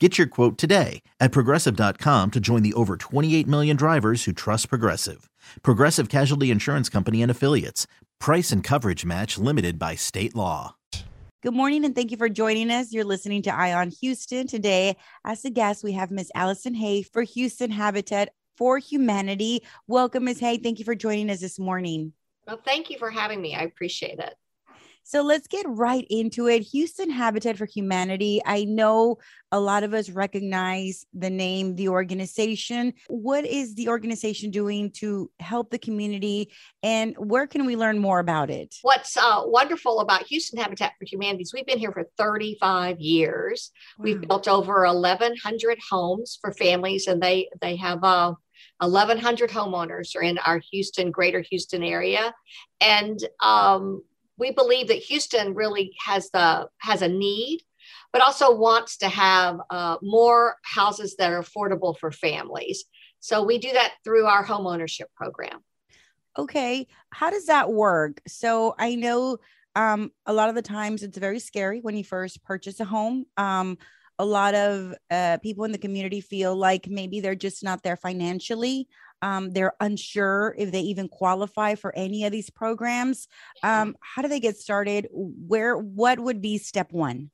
Get your quote today at progressive.com to join the over 28 million drivers who trust Progressive. Progressive Casualty Insurance Company and Affiliates. Price and coverage match limited by state law. Good morning and thank you for joining us. You're listening to Ion Houston. Today, as a guest, we have Miss Allison Hay for Houston Habitat for Humanity. Welcome, Miss Hay. Thank you for joining us this morning. Well, thank you for having me. I appreciate it. So let's get right into it. Houston Habitat for Humanity. I know a lot of us recognize the name, the organization. What is the organization doing to help the community and where can we learn more about it? What's uh, wonderful about Houston Habitat for Humanity is we've been here for 35 years. Wow. We've built over 1,100 homes for families and they, they have uh, 1,100 homeowners are in our Houston, greater Houston area. And um, we believe that Houston really has the has a need, but also wants to have uh, more houses that are affordable for families. So we do that through our home ownership program. Okay, how does that work? So I know um, a lot of the times it's very scary when you first purchase a home. Um, a lot of uh, people in the community feel like maybe they're just not there financially um, they're unsure if they even qualify for any of these programs um, how do they get started where what would be step one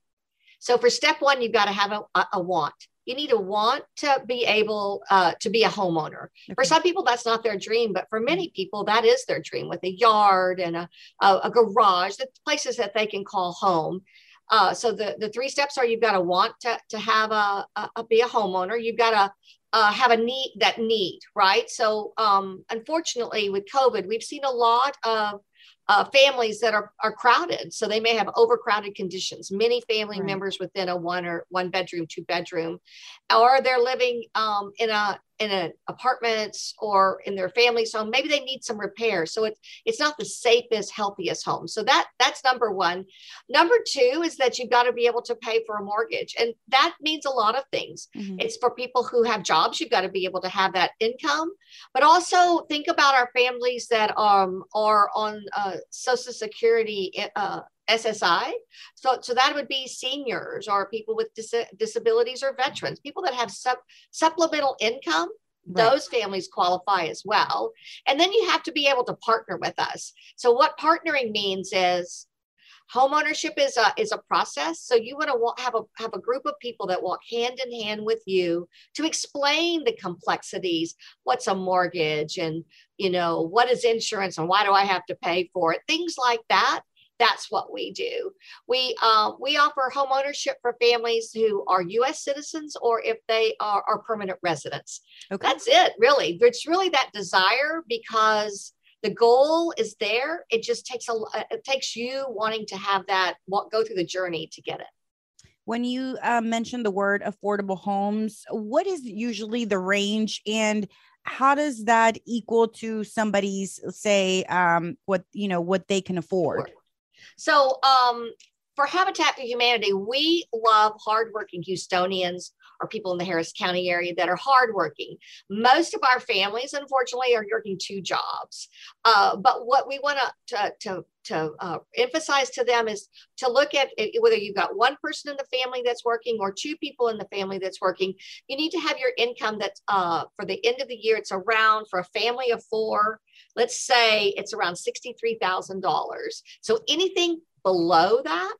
so for step one you've got to have a, a want you need to want to be able uh, to be a homeowner. Okay. For some people, that's not their dream, but for many people, that is their dream with a yard and a, a, a garage, the places that they can call home. Uh, so the, the three steps are you've got to want to, to have a, a, be a homeowner. You've got to uh, have a need that need, right? So um, unfortunately with COVID, we've seen a lot of uh, families that are, are crowded. So they may have overcrowded conditions, many family right. members within a one or one bedroom, two bedroom, or they're living um, in a in an apartment or in their family's home maybe they need some repair. So it's it's not the safest healthiest home. So that that's number one. Number two is that you've got to be able to pay for a mortgage and that means a lot of things. Mm-hmm. it's for people who have jobs you've got to be able to have that income. But also think about our families that um, are on uh, social security uh, SSI. So, so that would be seniors or people with dis- disabilities or veterans, people that have sub- supplemental income. Right. Those families qualify as well. And then you have to be able to partner with us. So, what partnering means is home ownership is a is a process so you want to have a have a group of people that walk hand in hand with you to explain the complexities what's a mortgage and you know what is insurance and why do i have to pay for it things like that that's what we do. We uh, we offer home ownership for families who are U.S. citizens or if they are, are permanent residents. Okay. That's it, really. It's really that desire because the goal is there. It just takes a it takes you wanting to have that go through the journey to get it. When you uh, mentioned the word affordable homes, what is usually the range and how does that equal to somebody's say um, what you know what they can afford? So, um, for Habitat for Humanity, we love hardworking Houstonians or people in the Harris County area that are hardworking. Most of our families, unfortunately, are working two jobs. Uh, but what we want to to to uh, emphasize to them is to look at it, whether you've got one person in the family that's working or two people in the family that's working. You need to have your income that's uh, for the end of the year. It's around for a family of four. Let's say it's around sixty-three thousand dollars. So anything below that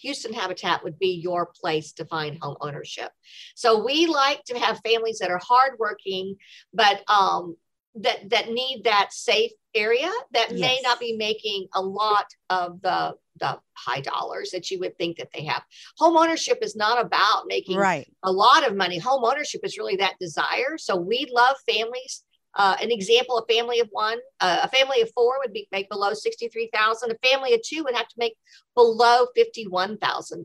Houston Habitat would be your place to find home ownership. So we like to have families that are hardworking, but um, that that need that safe area that yes. may not be making a lot of the the high dollars that you would think that they have. Home ownership is not about making right. a lot of money. Home ownership is really that desire. So we love families uh, an example, a family of one, uh, a family of four would be make below 63,000. A family of two would have to make below $51,000.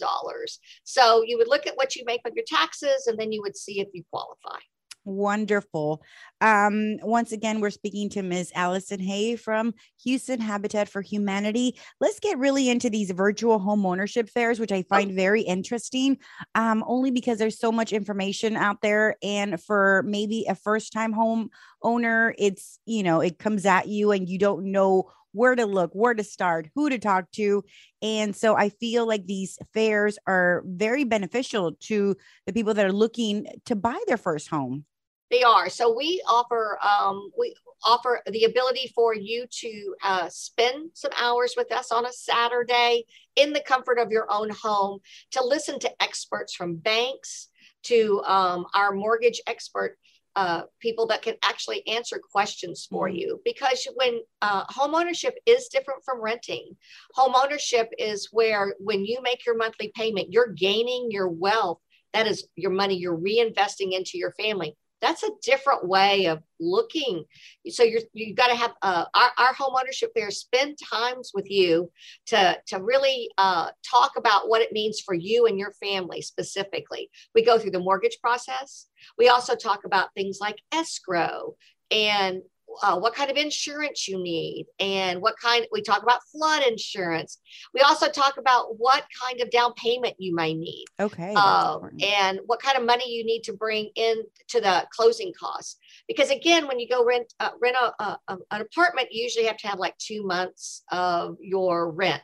So you would look at what you make on your taxes and then you would see if you qualify. Wonderful. Um, once again, we're speaking to Ms. Allison Hay from Houston Habitat for Humanity. Let's get really into these virtual home ownership fairs, which I oh. find very interesting, um, only because there's so much information out there. And for maybe a first time home owner, it's, you know, it comes at you and you don't know where to look, where to start, who to talk to. And so I feel like these fairs are very beneficial to the people that are looking to buy their first home. They are. So we offer um, we offer the ability for you to uh, spend some hours with us on a Saturday in the comfort of your own home to listen to experts from banks to um, our mortgage expert uh, people that can actually answer questions for mm-hmm. you because when uh, home ownership is different from renting home ownership is where when you make your monthly payment you're gaining your wealth that is your money you're reinvesting into your family that's a different way of looking. So you're you got to have uh, our, our home ownership fair spend times with you to to really uh, talk about what it means for you and your family specifically. We go through the mortgage process. We also talk about things like escrow and uh, what kind of insurance you need and what kind we talk about flood insurance. We also talk about what kind of down payment you may need okay uh, and what kind of money you need to bring in to the closing costs. Because again when you go rent uh, rent a, a, an apartment you usually have to have like two months of your rent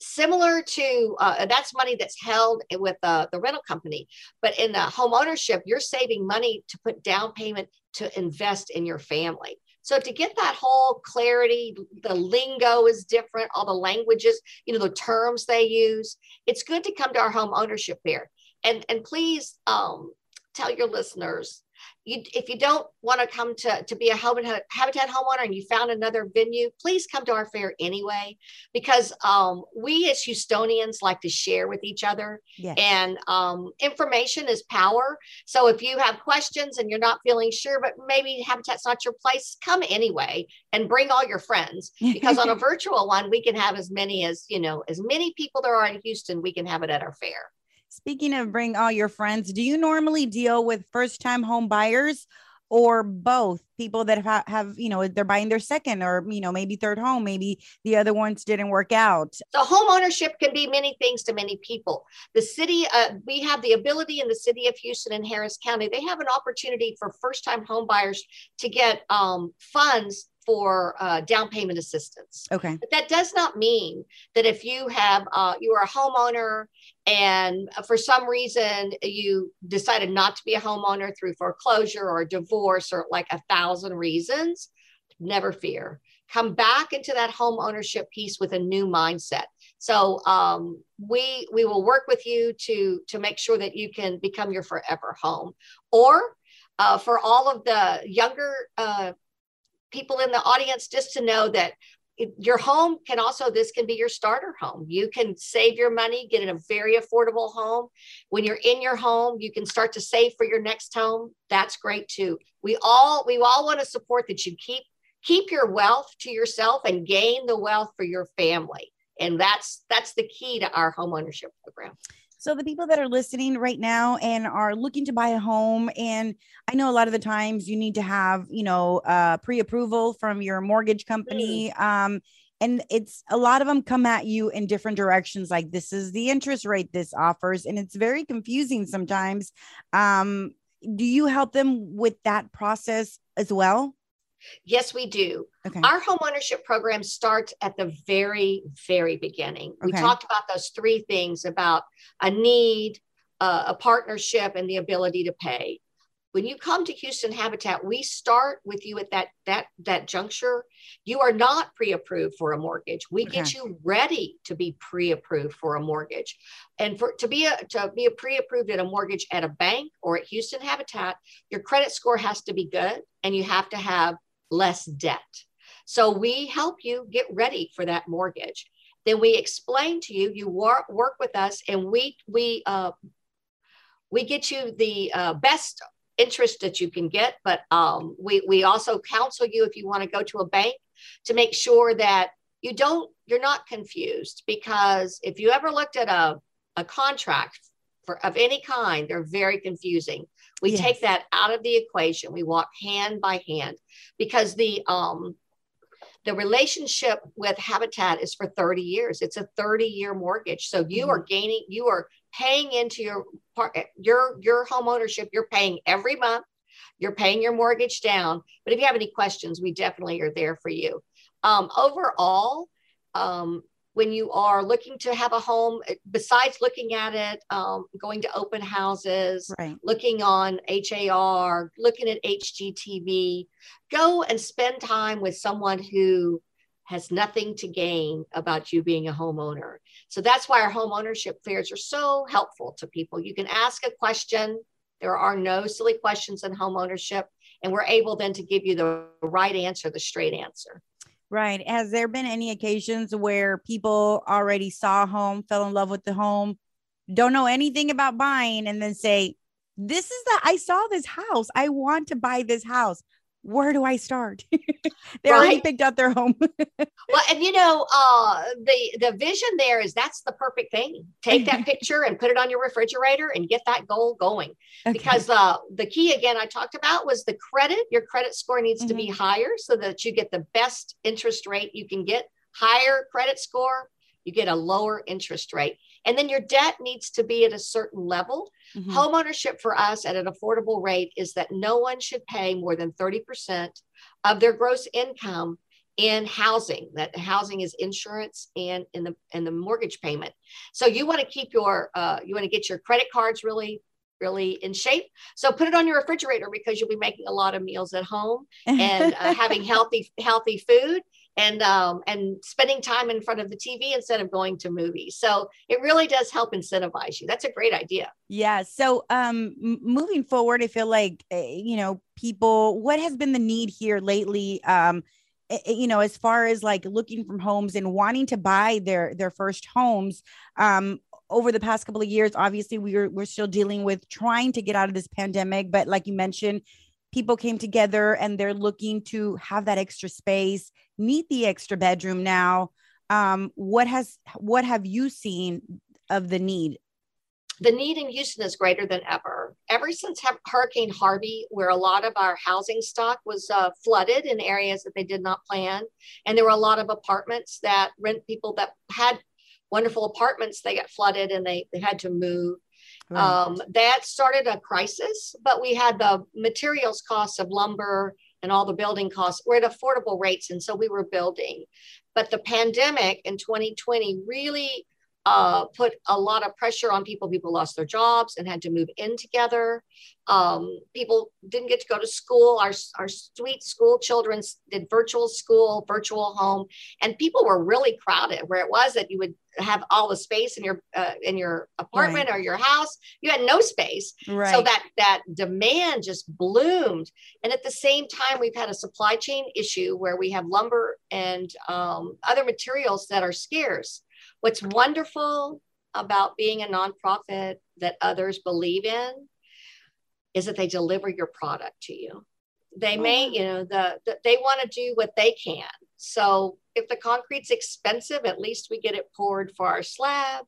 similar to uh, that's money that's held with uh, the rental company. But in the home ownership you're saving money to put down payment to invest in your family. So to get that whole clarity the lingo is different all the languages you know the terms they use it's good to come to our home ownership fair. And and please um, tell your listeners you, if you don't want to come to, to be a habitat, habitat homeowner and you found another venue, please come to our fair anyway, because um, we as Houstonians like to share with each other yes. and um, information is power. So if you have questions and you're not feeling sure, but maybe habitat's not your place, come anyway and bring all your friends because on a virtual one, we can have as many as, you know, as many people there are in Houston, we can have it at our fair. Speaking of bring all your friends, do you normally deal with first time home buyers or both? People that have, have you know they're buying their second or you know maybe third home maybe the other ones didn't work out? So home ownership can be many things to many people. The city uh, we have the ability in the city of houston and harris county they have an opportunity for first time home buyers to get um, funds for uh, down payment assistance. Okay. But that does not mean that if you have, uh, you are a homeowner and for some reason you decided not to be a homeowner through foreclosure or divorce or like a thousand reasons, never fear. Come back into that home ownership piece with a new mindset. So um, we we will work with you to to make sure that you can become your forever home. Or uh, for all of the younger uh, people in the audience just to know that your home can also this can be your starter home. You can save your money get in a very affordable home. When you're in your home you can start to save for your next home. That's great too. We all we all want to support that you keep keep your wealth to yourself and gain the wealth for your family. And that's that's the key to our home ownership program so the people that are listening right now and are looking to buy a home, and I know a lot of the times you need to have, you know, uh, pre-approval from your mortgage company. Mm. Um, and it's a lot of them come at you in different directions like this is the interest rate this offers and it's very confusing sometimes um, do you help them with that process as well Yes, we do. Okay. Our homeownership program starts at the very, very beginning. Okay. We talked about those three things about a need, uh, a partnership, and the ability to pay. when you come to Houston Habitat, we start with you at that that that juncture. You are not pre-approved for a mortgage. We okay. get you ready to be pre-approved for a mortgage. And for to be a to be a pre-approved at a mortgage at a bank or at Houston Habitat, your credit score has to be good and you have to have less debt. So we help you get ready for that mortgage. Then we explain to you, you work, work with us and we we uh, we get you the uh, best interest that you can get, but um, we, we also counsel you if you want to go to a bank to make sure that you don't, you're not confused because if you ever looked at a, a contract for, of any kind, they're very confusing. We yes. take that out of the equation. We walk hand by hand because the, um, the relationship with Habitat is for 30 years. It's a 30 year mortgage. So you mm-hmm. are gaining, you are paying into your part your your home ownership you're paying every month you're paying your mortgage down but if you have any questions we definitely are there for you um, overall um, when you are looking to have a home besides looking at it um, going to open houses right. looking on har looking at hgtv go and spend time with someone who has nothing to gain about you being a homeowner. So that's why our home ownership fairs are so helpful to people. You can ask a question. There are no silly questions in home ownership, and we're able then to give you the right answer, the straight answer. Right. Has there been any occasions where people already saw a home, fell in love with the home, don't know anything about buying, and then say, This is the, I saw this house. I want to buy this house where do I start? they right. already picked out their home. well, and you know, uh, the the vision there is that's the perfect thing. Take that picture and put it on your refrigerator and get that goal going. Okay. Because uh, the key again I talked about was the credit. Your credit score needs mm-hmm. to be mm-hmm. higher so that you get the best interest rate you can get. Higher credit score, you get a lower interest rate. And then your debt needs to be at a certain level. Mm-hmm. Home ownership for us at an affordable rate is that no one should pay more than 30% of their gross income in housing that housing is insurance and in the and the mortgage payment so you want to keep your uh, you want to get your credit cards really really in shape. So put it on your refrigerator because you'll be making a lot of meals at home and uh, having healthy healthy food and um, and spending time in front of the TV instead of going to movies. So it really does help incentivize you. That's a great idea. Yeah. So um, moving forward, I feel like uh, you know people. What has been the need here lately? Um, you know as far as like looking from homes and wanting to buy their their first homes um over the past couple of years obviously we're we're still dealing with trying to get out of this pandemic but like you mentioned people came together and they're looking to have that extra space need the extra bedroom now um, what has what have you seen of the need the need in Houston is greater than ever. Ever since Hurricane Harvey, where a lot of our housing stock was uh, flooded in areas that they did not plan, and there were a lot of apartments that rent people that had wonderful apartments, they got flooded and they, they had to move. Right. Um, that started a crisis, but we had the materials costs of lumber and all the building costs were at affordable rates. And so we were building. But the pandemic in 2020 really uh, put a lot of pressure on people. People lost their jobs and had to move in together. Um, people didn't get to go to school. Our, our sweet school children did virtual school, virtual home, and people were really crowded. Where it was that you would have all the space in your uh, in your apartment right. or your house, you had no space. Right. So that that demand just bloomed. And at the same time, we've had a supply chain issue where we have lumber and um, other materials that are scarce. What's wonderful about being a nonprofit that others believe in is that they deliver your product to you. They may, oh, you know, the, the they want to do what they can. So if the concrete's expensive, at least we get it poured for our slab.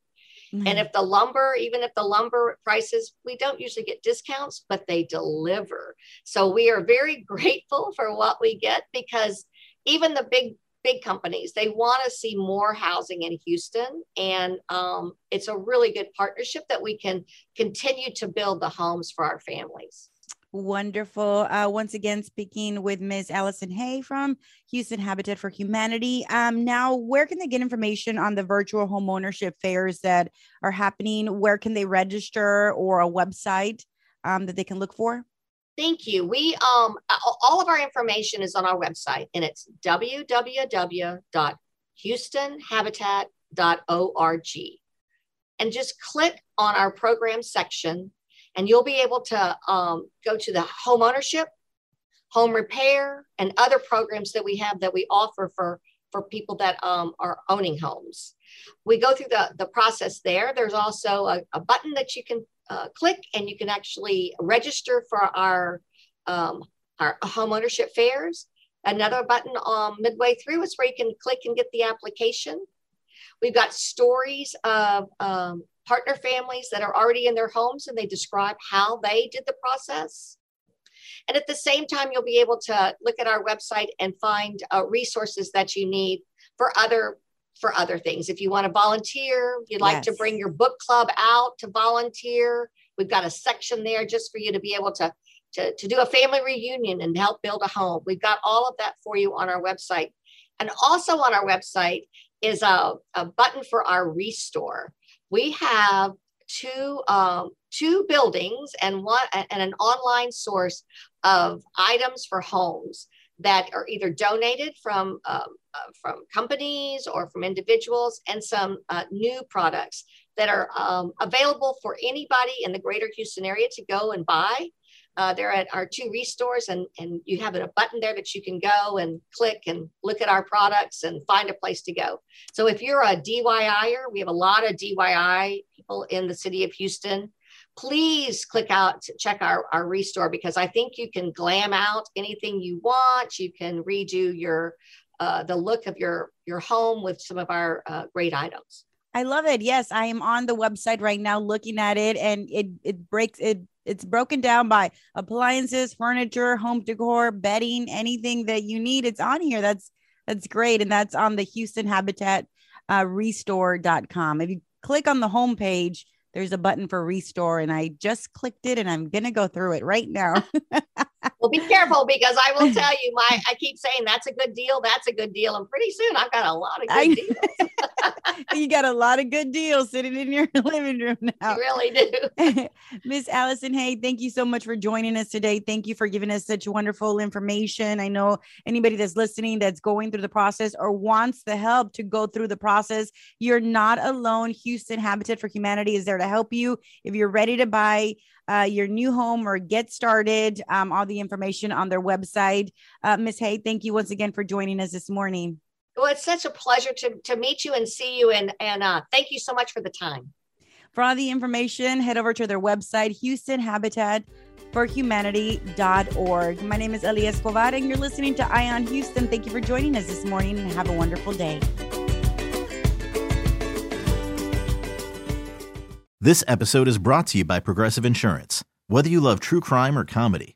Mm-hmm. And if the lumber, even if the lumber prices, we don't usually get discounts, but they deliver. So we are very grateful for what we get because even the big big companies. They want to see more housing in Houston. And um, it's a really good partnership that we can continue to build the homes for our families. Wonderful. Uh, once again, speaking with Ms. Allison Hay from Houston Habitat for Humanity. Um, now, where can they get information on the virtual homeownership fairs that are happening? Where can they register or a website um, that they can look for? Thank you. We um all of our information is on our website and it's www.houstonhabitat.org. And just click on our program section and you'll be able to um, go to the home ownership, home repair, and other programs that we have that we offer for, for people that um, are owning homes. We go through the, the process there. There's also a, a button that you can uh, click and you can actually register for our um, our home ownership fairs. Another button um, midway through is where you can click and get the application. We've got stories of um, partner families that are already in their homes and they describe how they did the process. And at the same time, you'll be able to look at our website and find uh, resources that you need for other for other things. If you want to volunteer, you'd like yes. to bring your book club out to volunteer, we've got a section there just for you to be able to, to, to do a family reunion and help build a home. We've got all of that for you on our website. And also on our website is a, a button for our restore. We have two um, two buildings and one and an online source of items for homes that are either donated from um, uh, from companies or from individuals, and some uh, new products that are um, available for anybody in the greater Houston area to go and buy. Uh, they're at our two restores, and, and you have a button there that you can go and click and look at our products and find a place to go. So if you're a DIYer, we have a lot of DIY people in the city of Houston please click out check our, our restore because i think you can glam out anything you want you can redo your uh, the look of your your home with some of our uh, great items. I love it. Yes i am on the website right now looking at it and it it breaks it it's broken down by appliances furniture home decor bedding anything that you need. It's on here. That's that's great and that's on the houston habitat uh, restore.com if you click on the home page there's a button for restore and I just clicked it and I'm to go through it right now. well, be careful because I will tell you, my I keep saying that's a good deal, that's a good deal, and pretty soon I've got a lot of good I, deals. you got a lot of good deals sitting in your living room now. You really do. Miss Allison Hay, thank you so much for joining us today. Thank you for giving us such wonderful information. I know anybody that's listening that's going through the process or wants the help to go through the process, you're not alone. Houston Habitat for Humanity is there to help you. If you're ready to buy uh, your new home or get started, um, all the information on their website. Uh, Miss Hay, thank you once again for joining us this morning. Well, it's such a pleasure to, to meet you and see you. And, and uh, thank you so much for the time. For all the information, head over to their website, Houston Habitat for humanity.org. My name is Eli Escobar, and you're listening to Ion Houston. Thank you for joining us this morning and have a wonderful day. This episode is brought to you by Progressive Insurance. Whether you love true crime or comedy,